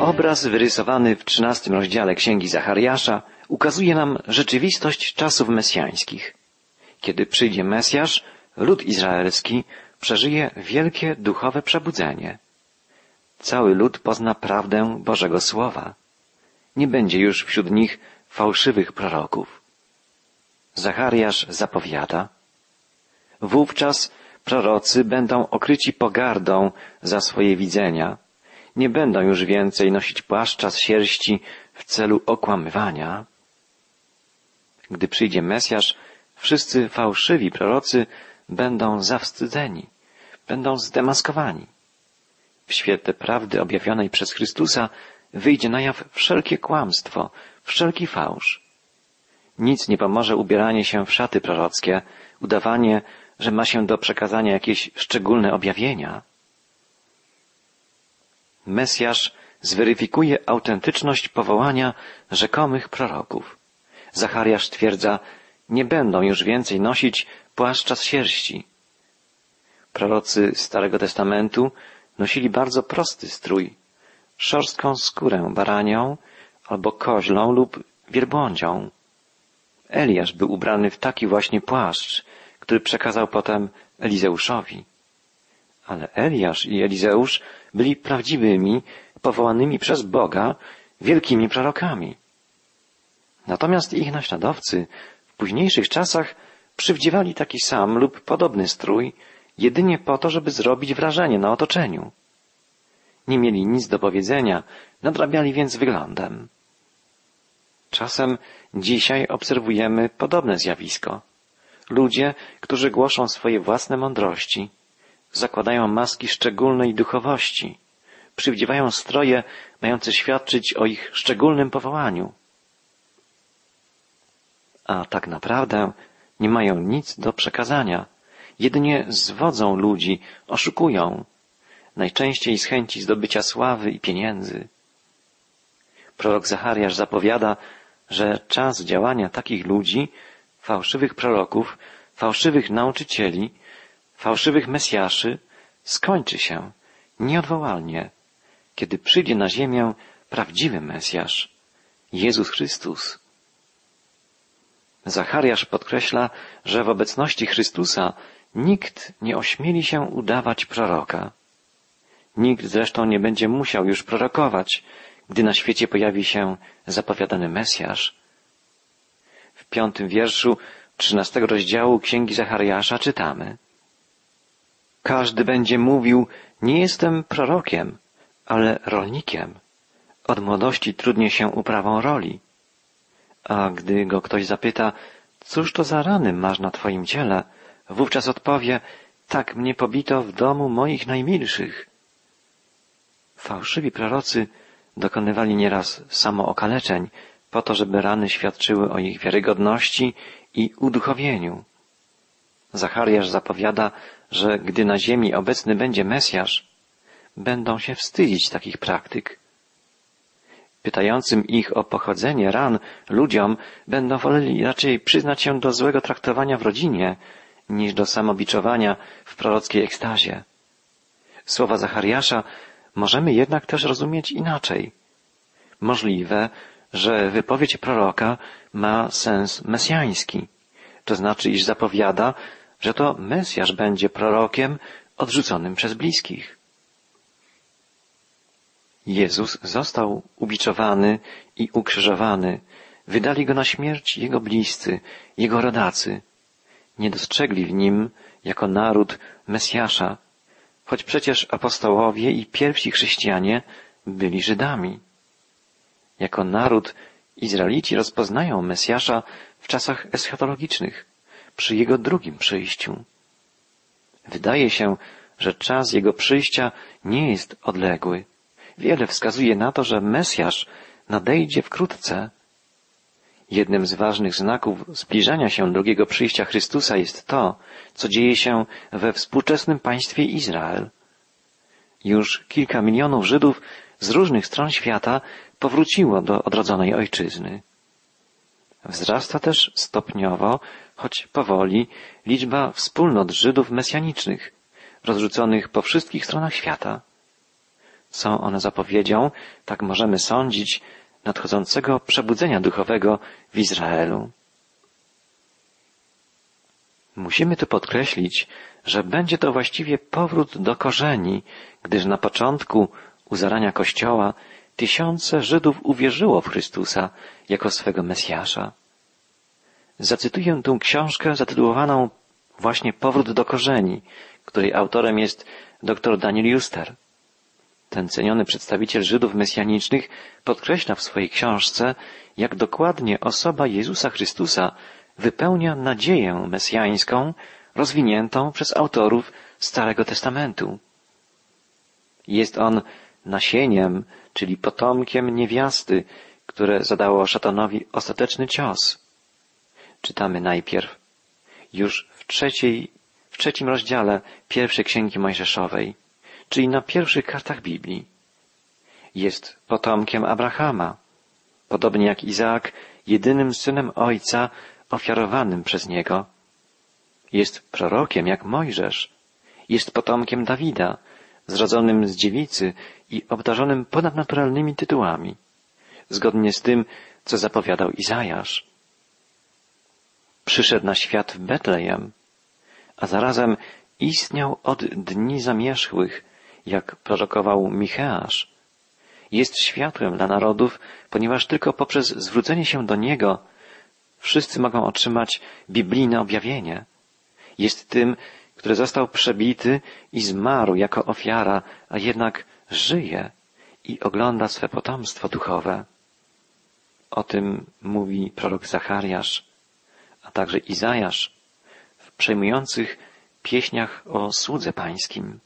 Obraz wyrysowany w trzynastym rozdziale Księgi Zachariasza ukazuje nam rzeczywistość czasów mesjańskich. Kiedy przyjdzie Mesjasz, lud izraelski przeżyje wielkie duchowe przebudzenie. Cały lud pozna prawdę Bożego Słowa. Nie będzie już wśród nich fałszywych proroków. Zachariasz zapowiada, wówczas prorocy będą okryci pogardą za swoje widzenia, nie będą już więcej nosić płaszcza z sierści w celu okłamywania. Gdy przyjdzie Mesjasz, wszyscy fałszywi prorocy będą zawstydzeni, będą zdemaskowani. W świetle prawdy objawionej przez Chrystusa wyjdzie na jaw wszelkie kłamstwo, wszelki fałsz. Nic nie pomoże ubieranie się w szaty prorockie, udawanie, że ma się do przekazania jakieś szczególne objawienia. Mesjasz zweryfikuje autentyczność powołania rzekomych proroków. Zachariasz twierdza, nie będą już więcej nosić płaszcza z sierści. Prorocy Starego Testamentu nosili bardzo prosty strój, szorstką skórę baranią albo koźlą lub wielbłądzią. Eliasz był ubrany w taki właśnie płaszcz, który przekazał potem Elizeuszowi. Ale Eliasz i Elizeusz byli prawdziwymi, powołanymi przez Boga, wielkimi prorokami. Natomiast ich naśladowcy w późniejszych czasach przywdziewali taki sam lub podobny strój jedynie po to, żeby zrobić wrażenie na otoczeniu. Nie mieli nic do powiedzenia, nadrabiali więc wyglądem. Czasem dzisiaj obserwujemy podobne zjawisko. Ludzie, którzy głoszą swoje własne mądrości, zakładają maski szczególnej duchowości, przywdziewają stroje mające świadczyć o ich szczególnym powołaniu. A tak naprawdę nie mają nic do przekazania, jedynie zwodzą ludzi, oszukują, najczęściej z chęci zdobycia sławy i pieniędzy. Prorok Zachariasz zapowiada, że czas działania takich ludzi, fałszywych proroków, fałszywych nauczycieli, fałszywych mesjaszy skończy się nieodwołalnie, kiedy przyjdzie na ziemię prawdziwy Mesjasz, Jezus Chrystus. Zachariasz podkreśla, że w obecności Chrystusa nikt nie ośmieli się udawać proroka. Nikt zresztą nie będzie musiał już prorokować, gdy na świecie pojawi się zapowiadany Mesjasz. W piątym wierszu trzynastego rozdziału Księgi Zachariasza czytamy Każdy będzie mówił, nie jestem prorokiem, ale rolnikiem. Od młodości trudnie się uprawą roli. A gdy go ktoś zapyta, cóż to za rany masz na twoim ciele, wówczas odpowie, tak mnie pobito w domu moich najmilszych. Fałszywi prorocy dokonywali nieraz samookaleczeń po to, żeby rany świadczyły o ich wiarygodności i uduchowieniu. Zachariasz zapowiada, że gdy na ziemi obecny będzie Mesjasz, będą się wstydzić takich praktyk. Pytającym ich o pochodzenie ran ludziom będą woleli raczej przyznać się do złego traktowania w rodzinie, niż do samobiczowania w prorockiej ekstazie. Słowa Zachariasza możemy jednak też rozumieć inaczej. Możliwe, że wypowiedź proroka ma sens mesjański, to znaczy, iż zapowiada, że to Mesjasz będzie prorokiem odrzuconym przez bliskich. Jezus został ubiczowany i ukrzyżowany. Wydali go na śmierć jego bliscy, jego rodacy. Nie dostrzegli w nim jako naród Mesjasza, choć przecież apostołowie i pierwsi chrześcijanie byli Żydami. Jako naród Izraelici rozpoznają Mesjasza w czasach eschatologicznych, przy jego drugim przyjściu. Wydaje się, że czas jego przyjścia nie jest odległy. Wiele wskazuje na to, że Mesjasz nadejdzie wkrótce. Jednym z ważnych znaków zbliżania się drugiego przyjścia Chrystusa jest to, co dzieje się we współczesnym państwie Izrael. Już kilka milionów Żydów z różnych stron świata powróciło do odrodzonej ojczyzny. Wzrasta też stopniowo, choć powoli, liczba wspólnot Żydów mesjanicznych, rozrzuconych po wszystkich stronach świata. Są one zapowiedzią, tak możemy sądzić, nadchodzącego przebudzenia duchowego w Izraelu. Musimy tu podkreślić, że będzie to właściwie powrót do korzeni, gdyż na początku u zarania Kościoła tysiące Żydów uwierzyło w Chrystusa jako swego Mesjasza. Zacytuję tę książkę zatytułowaną właśnie Powrót do korzeni, której autorem jest dr Daniel Juster. Ten ceniony przedstawiciel Żydów mesjanicznych podkreśla w swojej książce, jak dokładnie osoba Jezusa Chrystusa wypełnia nadzieję mesjańską rozwiniętą przez autorów Starego Testamentu. Jest on nasieniem, czyli potomkiem niewiasty, które zadało szatanowi ostateczny cios. Czytamy najpierw już w trzeciej, w trzecim rozdziale pierwszej księgi Mojżeszowej, czyli na pierwszych kartach Biblii. Jest potomkiem Abrahama, podobnie jak Izaak, jedynym synem ojca ofiarowanym przez niego. Jest prorokiem jak Mojżesz. Jest potomkiem Dawida, zrodzonym z dziewicy i obdarzonym ponadnaturalnymi tytułami, zgodnie z tym, co zapowiadał Izajasz. Przyszedł na świat w Betlejem, a zarazem istniał od dni zamierzchłych, jak prorokował Micheasz. Jest światłem dla narodów, ponieważ tylko poprzez zwrócenie się do Niego wszyscy mogą otrzymać biblijne objawienie. Jest tym, który został przebity i zmarł jako ofiara, a jednak żyje i ogląda swe potomstwo duchowe. O tym mówi prorok Zachariasz, a także Izajasz w przejmujących pieśniach o słudze pańskim.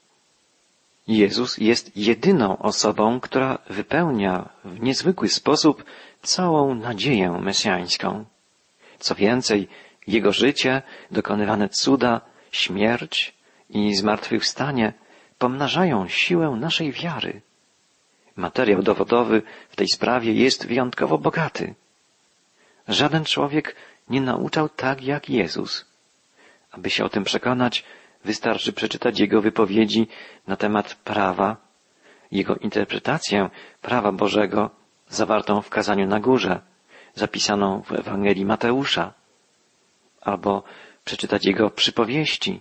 Jezus jest jedyną osobą, która wypełnia w niezwykły sposób całą nadzieję mesjańską. Co więcej, Jego życie, dokonywane cuda, śmierć i zmartwychwstanie pomnażają siłę naszej wiary. Materiał dowodowy w tej sprawie jest wyjątkowo bogaty. Żaden człowiek nie nauczał tak jak Jezus. Aby się o tym przekonać, wystarczy przeczytać Jego wypowiedzi na temat prawa, Jego interpretację prawa Bożego zawartą w kazaniu na górze, zapisaną w Ewangelii Mateusza, albo przeczytać jego przypowieści.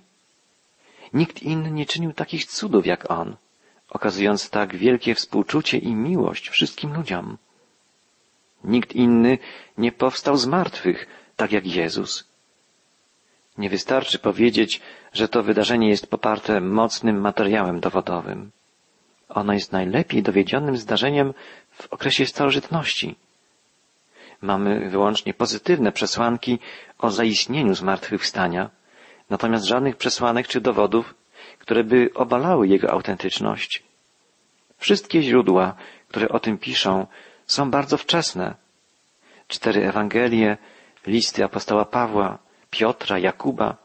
Nikt inny nie czynił takich cudów jak on, okazując tak wielkie współczucie i miłość wszystkim ludziom. Nikt inny nie powstał z martwych, tak jak Jezus. Nie wystarczy powiedzieć, że to wydarzenie jest poparte mocnym materiałem dowodowym. Ono jest najlepiej dowiedzionym zdarzeniem w okresie starożytności. Mamy wyłącznie pozytywne przesłanki o zaistnieniu zmartwychwstania, natomiast żadnych przesłanek czy dowodów, które by obalały jego autentyczność. Wszystkie źródła, które o tym piszą, są bardzo wczesne. Cztery Ewangelie, listy apostoła Pawła, Piotra, Jakuba,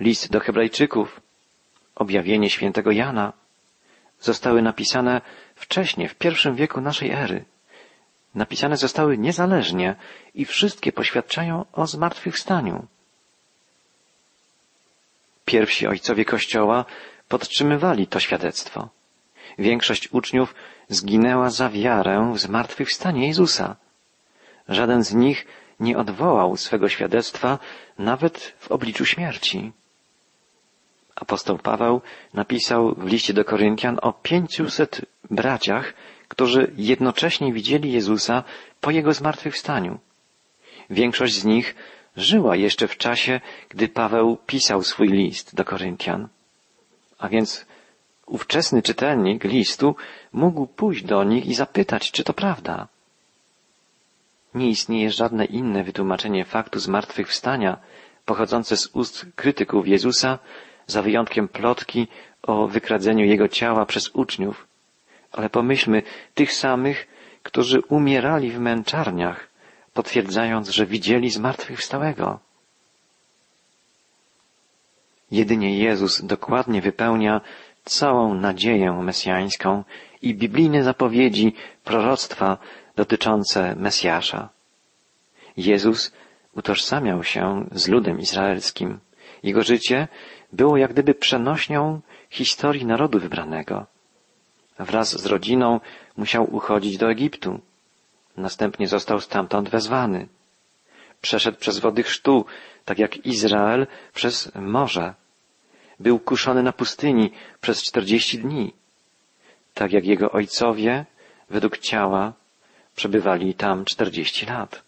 list do Hebrajczyków, objawienie świętego Jana zostały napisane wcześniej, w pierwszym wieku naszej ery napisane zostały niezależnie i wszystkie poświadczają o zmartwychwstaniu. Pierwsi ojcowie Kościoła podtrzymywali to świadectwo. Większość uczniów zginęła za wiarę w zmartwychwstanie Jezusa. Żaden z nich nie odwołał swego świadectwa nawet w obliczu śmierci. Apostoł Paweł napisał w liście do Koryntian o pięciuset braciach, którzy jednocześnie widzieli Jezusa po Jego zmartwychwstaniu. Większość z nich żyła jeszcze w czasie, gdy Paweł pisał swój list do Koryntian. A więc ówczesny czytelnik listu mógł pójść do nich i zapytać, czy to prawda. Nie istnieje żadne inne wytłumaczenie faktu zmartwychwstania pochodzące z ust krytyków Jezusa, za wyjątkiem plotki o wykradzeniu Jego ciała przez uczniów, ale pomyślmy tych samych, którzy umierali w męczarniach, potwierdzając, że widzieli zmartwychwstałego. Jedynie Jezus dokładnie wypełnia całą nadzieję mesjańską i biblijne zapowiedzi, proroctwa dotyczące Mesjasza. Jezus utożsamiał się z ludem izraelskim. Jego życie było jak gdyby przenośnią historii narodu wybranego Wraz z rodziną musiał uchodzić do Egiptu. Następnie został stamtąd wezwany. Przeszedł przez wody chrztu, tak jak Izrael przez morze. Był kuszony na pustyni przez czterdzieści dni, tak jak jego ojcowie, według ciała, przebywali tam czterdzieści lat.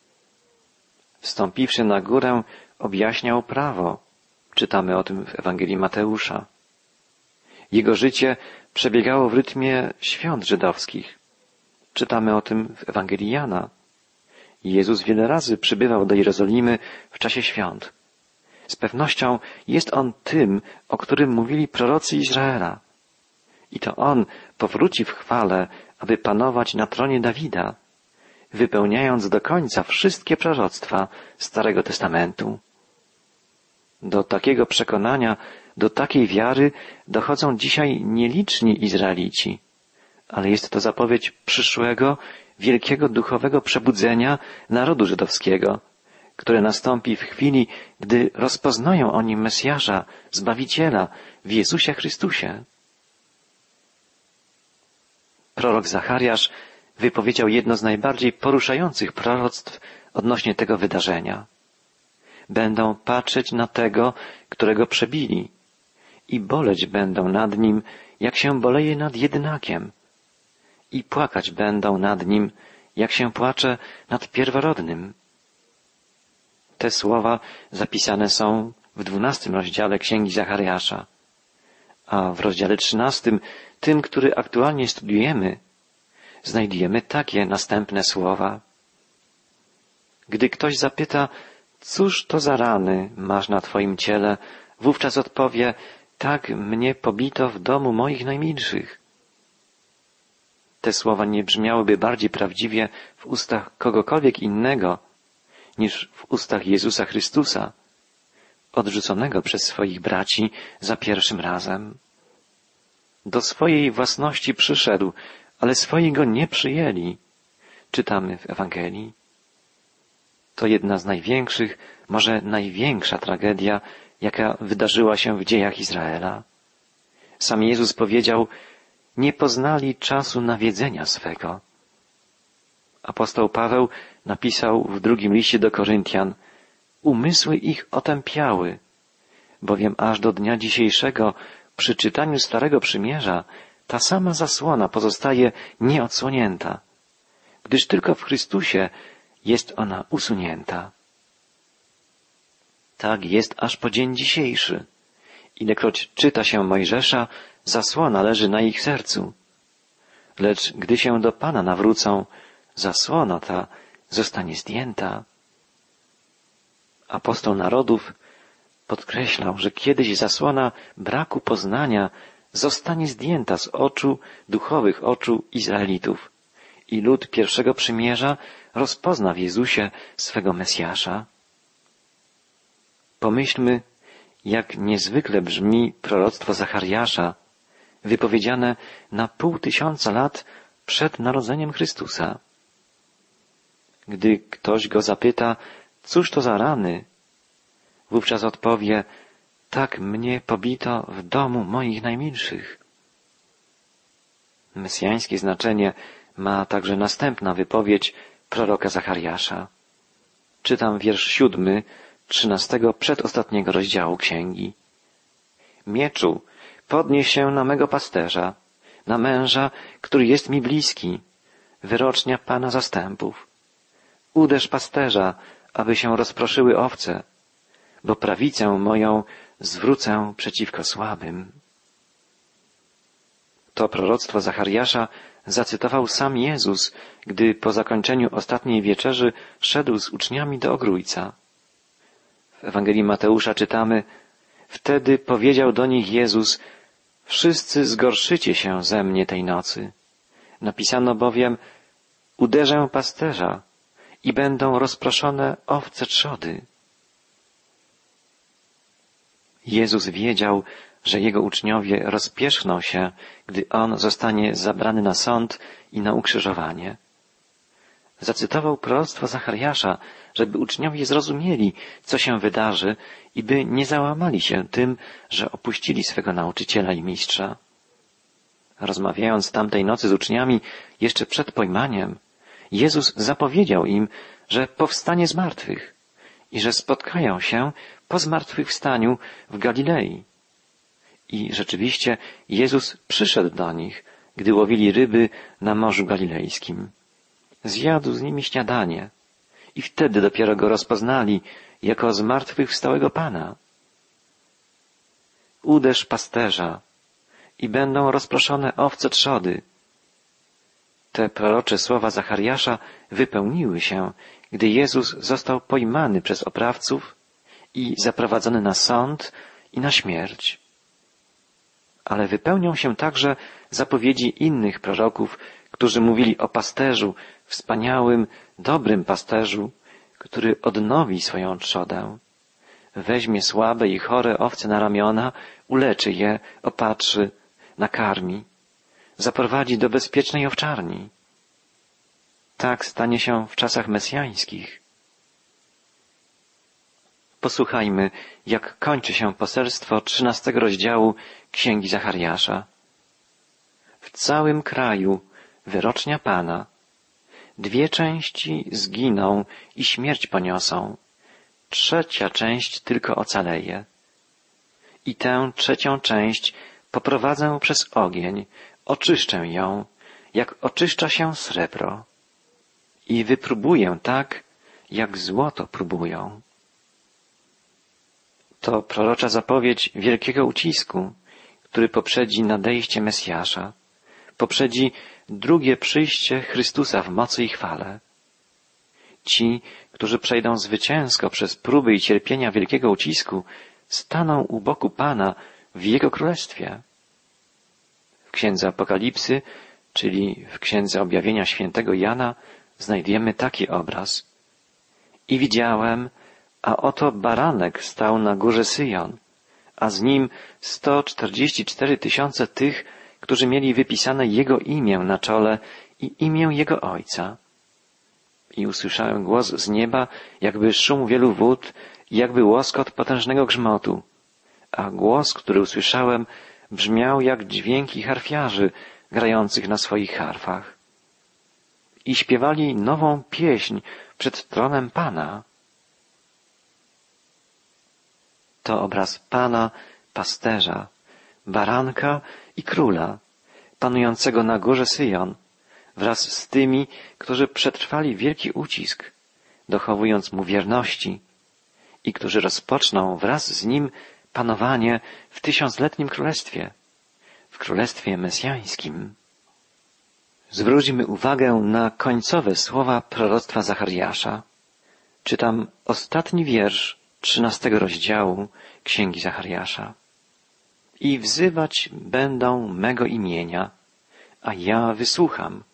Wstąpiwszy na górę, objaśniał prawo. Czytamy o tym w Ewangelii Mateusza. Jego życie przebiegało w rytmie świąt żydowskich. Czytamy o tym w Ewangelii Jana. Jezus wiele razy przybywał do Jerozolimy w czasie świąt. Z pewnością jest On tym, o którym mówili prorocy Izraela. I to On powróci w chwale, aby panować na tronie Dawida, wypełniając do końca wszystkie proroctwa Starego Testamentu. Do takiego przekonania, do takiej wiary dochodzą dzisiaj nieliczni Izraelici, ale jest to zapowiedź przyszłego, wielkiego duchowego przebudzenia narodu żydowskiego, które nastąpi w chwili, gdy rozpoznają oni Mesjasza, Zbawiciela w Jezusie Chrystusie. Prorok Zachariasz wypowiedział jedno z najbardziej poruszających proroctw odnośnie tego wydarzenia. Będą patrzeć na tego, którego przebili i boleć będą nad nim, jak się boleje nad jednakiem i płakać będą nad nim, jak się płacze nad pierworodnym. Te słowa zapisane są w dwunastym rozdziale Księgi Zachariasza, a w rozdziale trzynastym, tym, który aktualnie studiujemy, znajdujemy takie następne słowa. Gdy ktoś zapyta, cóż to za rany masz na Twoim ciele, wówczas odpowie, tak mnie pobito w domu moich najmilszych. Te słowa nie brzmiałyby bardziej prawdziwie w ustach kogokolwiek innego niż w ustach Jezusa Chrystusa, odrzuconego przez swoich braci za pierwszym razem. Do swojej własności przyszedł, ale swoi go nie przyjęli. Czytamy w Ewangelii. To jedna z największych, może największa tragedia, jaka wydarzyła się w dziejach Izraela. Sam Jezus powiedział, nie poznali czasu nawiedzenia swego. Apostoł Paweł napisał w drugim liście do Koryntian, umysły ich otępiały, bowiem aż do dnia dzisiejszego przy czytaniu Starego Przymierza ta sama zasłona pozostaje nieodsłonięta, gdyż tylko w Chrystusie jest ona usunięta. Tak jest aż po dzień dzisiejszy. Ilekroć czyta się Mojżesza, zasłona leży na ich sercu. Lecz gdy się do Pana nawrócą, zasłona ta zostanie zdjęta. Apostoł narodów podkreślał, że kiedyś zasłona braku poznania zostanie zdjęta z oczu, duchowych oczu Izraelitów i lud pierwszego przymierza rozpozna w Jezusie swego Mesjasza. Pomyślmy, jak niezwykle brzmi proroctwo Zachariasza, wypowiedziane na pół tysiąca lat przed narodzeniem Chrystusa. Gdy ktoś go zapyta, cóż to za rany, wówczas odpowie, tak mnie pobito w domu moich najmilszych. Mesjańskie znaczenie ma także następna wypowiedź proroka Zachariasza. Czytam wiersz siódmy, trzynastego przedostatniego rozdziału księgi. Mieczu, podnieś się na mego pasterza, na męża, który jest mi bliski, wyrocznia Pana zastępów. Uderz pasterza, aby się rozproszyły owce, bo prawicę moją zwrócę przeciwko słabym. To proroctwo Zachariasza zacytował sam Jezus, gdy po zakończeniu ostatniej wieczerzy szedł z uczniami do ogrójca. W Ewangelii Mateusza czytamy, wtedy powiedział do nich Jezus, wszyscy zgorszycie się ze mnie tej nocy. Napisano bowiem, uderzę pasterza i będą rozproszone owce trzody. Jezus wiedział, że jego uczniowie rozpieszną się, gdy on zostanie zabrany na sąd i na ukrzyżowanie. Zacytował proroctwo Zachariasza, żeby uczniowie zrozumieli, co się wydarzy i by nie załamali się tym, że opuścili swego nauczyciela i mistrza. Rozmawiając tamtej nocy z uczniami, jeszcze przed pojmaniem, Jezus zapowiedział im, że powstanie z martwych i że spotkają się po zmartwychwstaniu w Galilei. I rzeczywiście Jezus przyszedł do nich, gdy łowili ryby na Morzu Galilejskim. Zjadł z nimi śniadanie i wtedy dopiero go rozpoznali jako zmartwychwstałego Pana. Uderz pasterza i będą rozproszone owce trzody. Te prorocze słowa Zachariasza wypełniły się, gdy Jezus został pojmany przez oprawców i zaprowadzony na sąd i na śmierć. Ale wypełnią się także zapowiedzi innych proroków, którzy mówili o pasterzu, wspaniałym, dobrym pasterzu, który odnowi swoją trzodę. Weźmie słabe i chore owce na ramiona, uleczy je, opatrzy, nakarmi, zaprowadzi do bezpiecznej owczarni. Tak stanie się w czasach mesjańskich. Posłuchajmy, jak kończy się poselstwo trzynastego rozdziału Księgi Zachariasza. W całym kraju wyrocznia Pana. Dwie części zginą i śmierć poniosą. Trzecia część tylko ocaleje. I tę trzecią część poprowadzę przez ogień, oczyszczę ją, jak oczyszcza się srebro. I wypróbuję tak, jak złoto próbują. To prorocza zapowiedź wielkiego ucisku, który poprzedzi nadejście Mesjasza, poprzedzi drugie przyjście Chrystusa w mocy i chwale. Ci, którzy przejdą zwycięsko przez próby i cierpienia wielkiego ucisku, staną u boku Pana w Jego Królestwie. W Księdze Apokalipsy, czyli w Księdze Objawienia Świętego Jana, znajdujemy taki obraz. I widziałem, a oto baranek stał na górze Syjon, a z nim sto czterdzieści cztery tysiące tych, którzy mieli wypisane Jego imię na czole i imię Jego Ojca. I usłyszałem głos z nieba, jakby szum wielu wód jakby łoskot potężnego grzmotu. A głos, który usłyszałem, brzmiał jak dźwięki harfiarzy grających na swoich harfach. I śpiewali nową pieśń przed tronem Pana. To obraz Pana, pasterza, baranka i króla, panującego na górze Syjon, wraz z tymi, którzy przetrwali wielki ucisk, dochowując mu wierności i którzy rozpoczną wraz z nim panowanie w tysiącletnim królestwie, w królestwie mesjańskim. Zwróćmy uwagę na końcowe słowa proroctwa Zachariasza. Czytam ostatni wiersz trzynastego rozdziału Księgi Zachariasza. I wzywać będą mego imienia, a ja wysłucham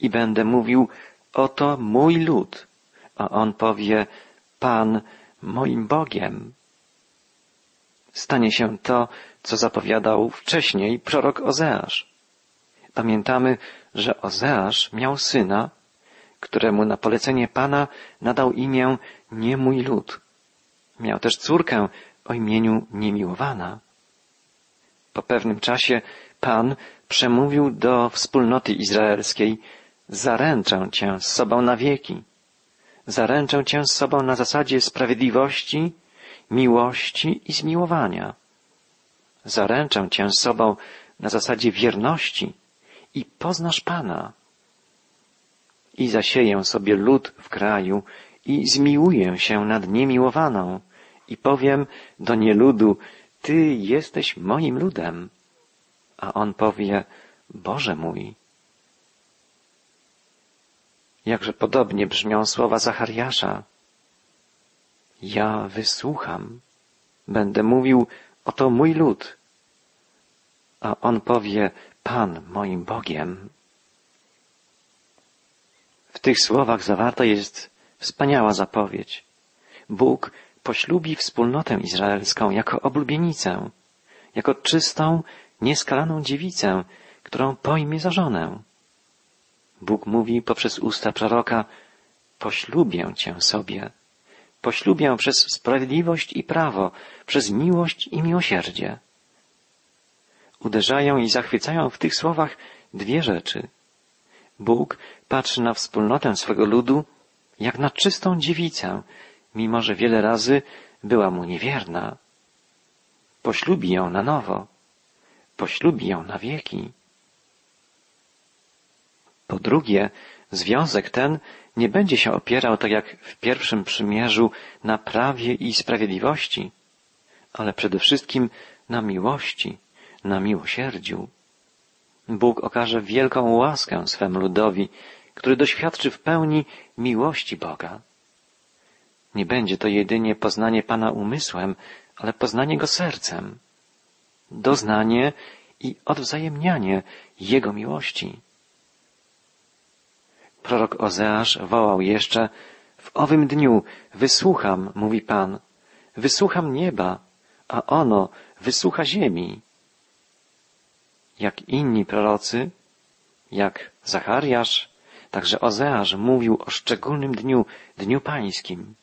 i będę mówił, oto mój lud, a on powie, Pan moim Bogiem. Stanie się to, co zapowiadał wcześniej prorok Ozeasz. Pamiętamy, że Ozeasz miał syna, któremu na polecenie Pana nadał imię nie mój lud. Miał też córkę o imieniu niemiłowana. Po pewnym czasie Pan przemówił do wspólnoty izraelskiej, zaręczę cię z sobą na wieki. Zaręczę cię z sobą na zasadzie sprawiedliwości, miłości i zmiłowania. Zaręczę cię z sobą na zasadzie wierności i poznasz Pana. I zasieję sobie lud w kraju i zmiłuję się nad niemiłowaną i powiem do nieludu, Ty jesteś moim ludem. A on powie, Boże mój. Jakże podobnie brzmią słowa Zachariasza. Ja wysłucham, będę mówił, oto mój lud. A on powie, Pan moim Bogiem. W tych słowach zawarta jest wspaniała zapowiedź. Bóg poślubi wspólnotę izraelską jako oblubienicę, jako czystą, nieskalaną dziewicę, którą pojmie za żonę. Bóg mówi poprzez usta proroka, poślubię cię sobie, poślubię przez sprawiedliwość i prawo, przez miłość i miłosierdzie. uderzają i zachwycają w tych słowach dwie rzeczy. Bóg patrzy na wspólnotę swego ludu jak na czystą dziewicę, mimo że wiele razy była mu niewierna. Poślubi ją na nowo, poślubi ją na wieki. Po drugie, związek ten nie będzie się opierał, tak jak w pierwszym przymierzu, na prawie i sprawiedliwości, ale przede wszystkim na miłości, na miłosierdziu. Bóg okaże wielką łaskę swemu ludowi, który doświadczy w pełni miłości Boga. Nie będzie to jedynie poznanie Pana umysłem, ale poznanie Go sercem. Doznanie i odwzajemnianie Jego miłości. Prorok Ozeasz wołał jeszcze, w owym dniu wysłucham, mówi Pan, wysłucham nieba, a ono wysłucha ziemi. Jak inni prorocy, jak Zachariasz, także Ozeasz mówił o szczególnym dniu, dniu pańskim.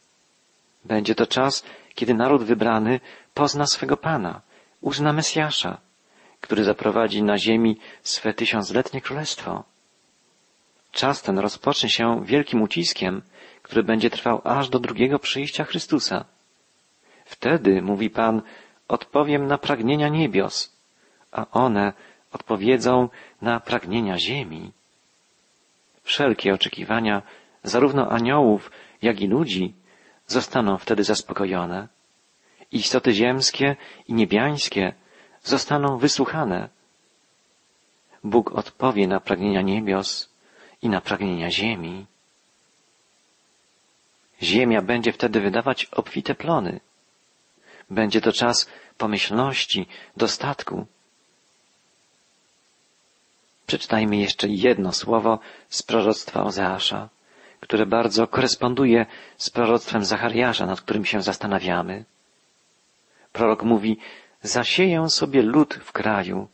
Będzie to czas, kiedy naród wybrany pozna swego Pana, uzna Mesjasza, który zaprowadzi na ziemi swe tysiącletnie królestwo. Czas ten rozpocznie się wielkim uciskiem, który będzie trwał aż do drugiego przyjścia Chrystusa. Wtedy, mówi Pan, odpowiem na pragnienia niebios, a one odpowiedzą na pragnienia ziemi. Wszelkie oczekiwania zarówno aniołów, jak i ludzi zostaną wtedy zaspokojone. Istoty ziemskie i niebiańskie zostaną wysłuchane. Bóg odpowie na pragnienia niebios i na pragnienia ziemi. Ziemia będzie wtedy wydawać obfite plony. Będzie to czas pomyślności, dostatku. Przeczytajmy jeszcze jedno słowo z proroctwa Ozeasza, które bardzo koresponduje z proroctwem Zachariasza, nad którym się zastanawiamy. Prorok mówi, zasieję sobie lud w kraju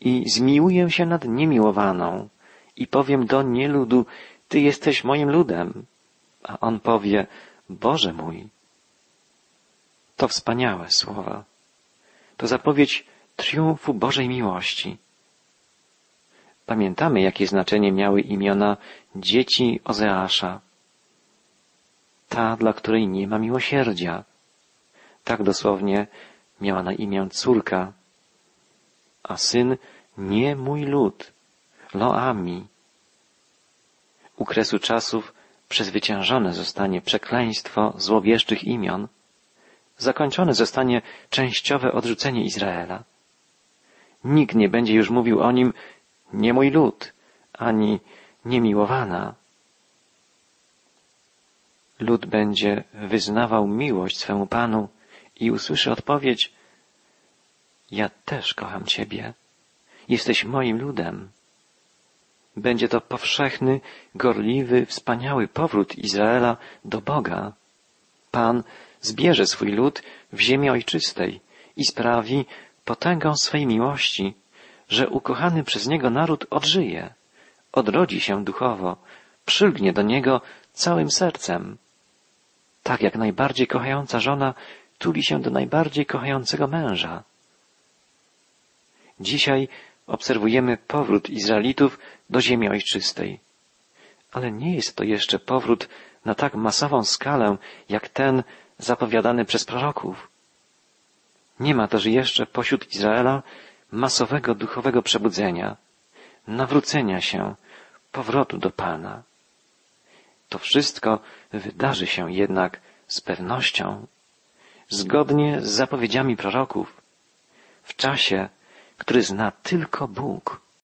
i zmiłuję się nad niemiłowaną i powiem do nieludu, Ty jesteś moim ludem. A on powie, Boże mój. To wspaniałe słowa. To zapowiedź triumfu Bożej miłości. Pamiętamy, jakie znaczenie miały imiona dzieci Ozeasza. Ta, dla której nie ma miłosierdzia. Tak dosłownie miała na imię córka, a syn nie mój lud. Loami. U kresu czasów przezwyciężone zostanie przekleństwo złowieszczych imion, zakończone zostanie częściowe odrzucenie Izraela. Nikt nie będzie już mówił o nim nie mój lud, ani niemiłowana. Lud będzie wyznawał miłość swemu Panu i usłyszy odpowiedź Ja też kocham Ciebie. Jesteś moim ludem. Będzie to powszechny, gorliwy, wspaniały powrót Izraela do Boga. Pan zbierze swój lud w ziemi ojczystej i sprawi potęgą swej miłości, że ukochany przez Niego naród odżyje, odrodzi się duchowo, przylgnie do Niego całym sercem. Tak jak najbardziej kochająca żona tuli się do najbardziej kochającego męża. Dzisiaj obserwujemy powrót Izraelitów do ziemi ojczystej. Ale nie jest to jeszcze powrót na tak masową skalę, jak ten zapowiadany przez proroków. Nie ma też jeszcze pośród Izraela masowego duchowego przebudzenia, nawrócenia się, powrotu do Pana. To wszystko wydarzy się jednak z pewnością, zgodnie z zapowiedziami proroków, w czasie, który zna tylko Bóg.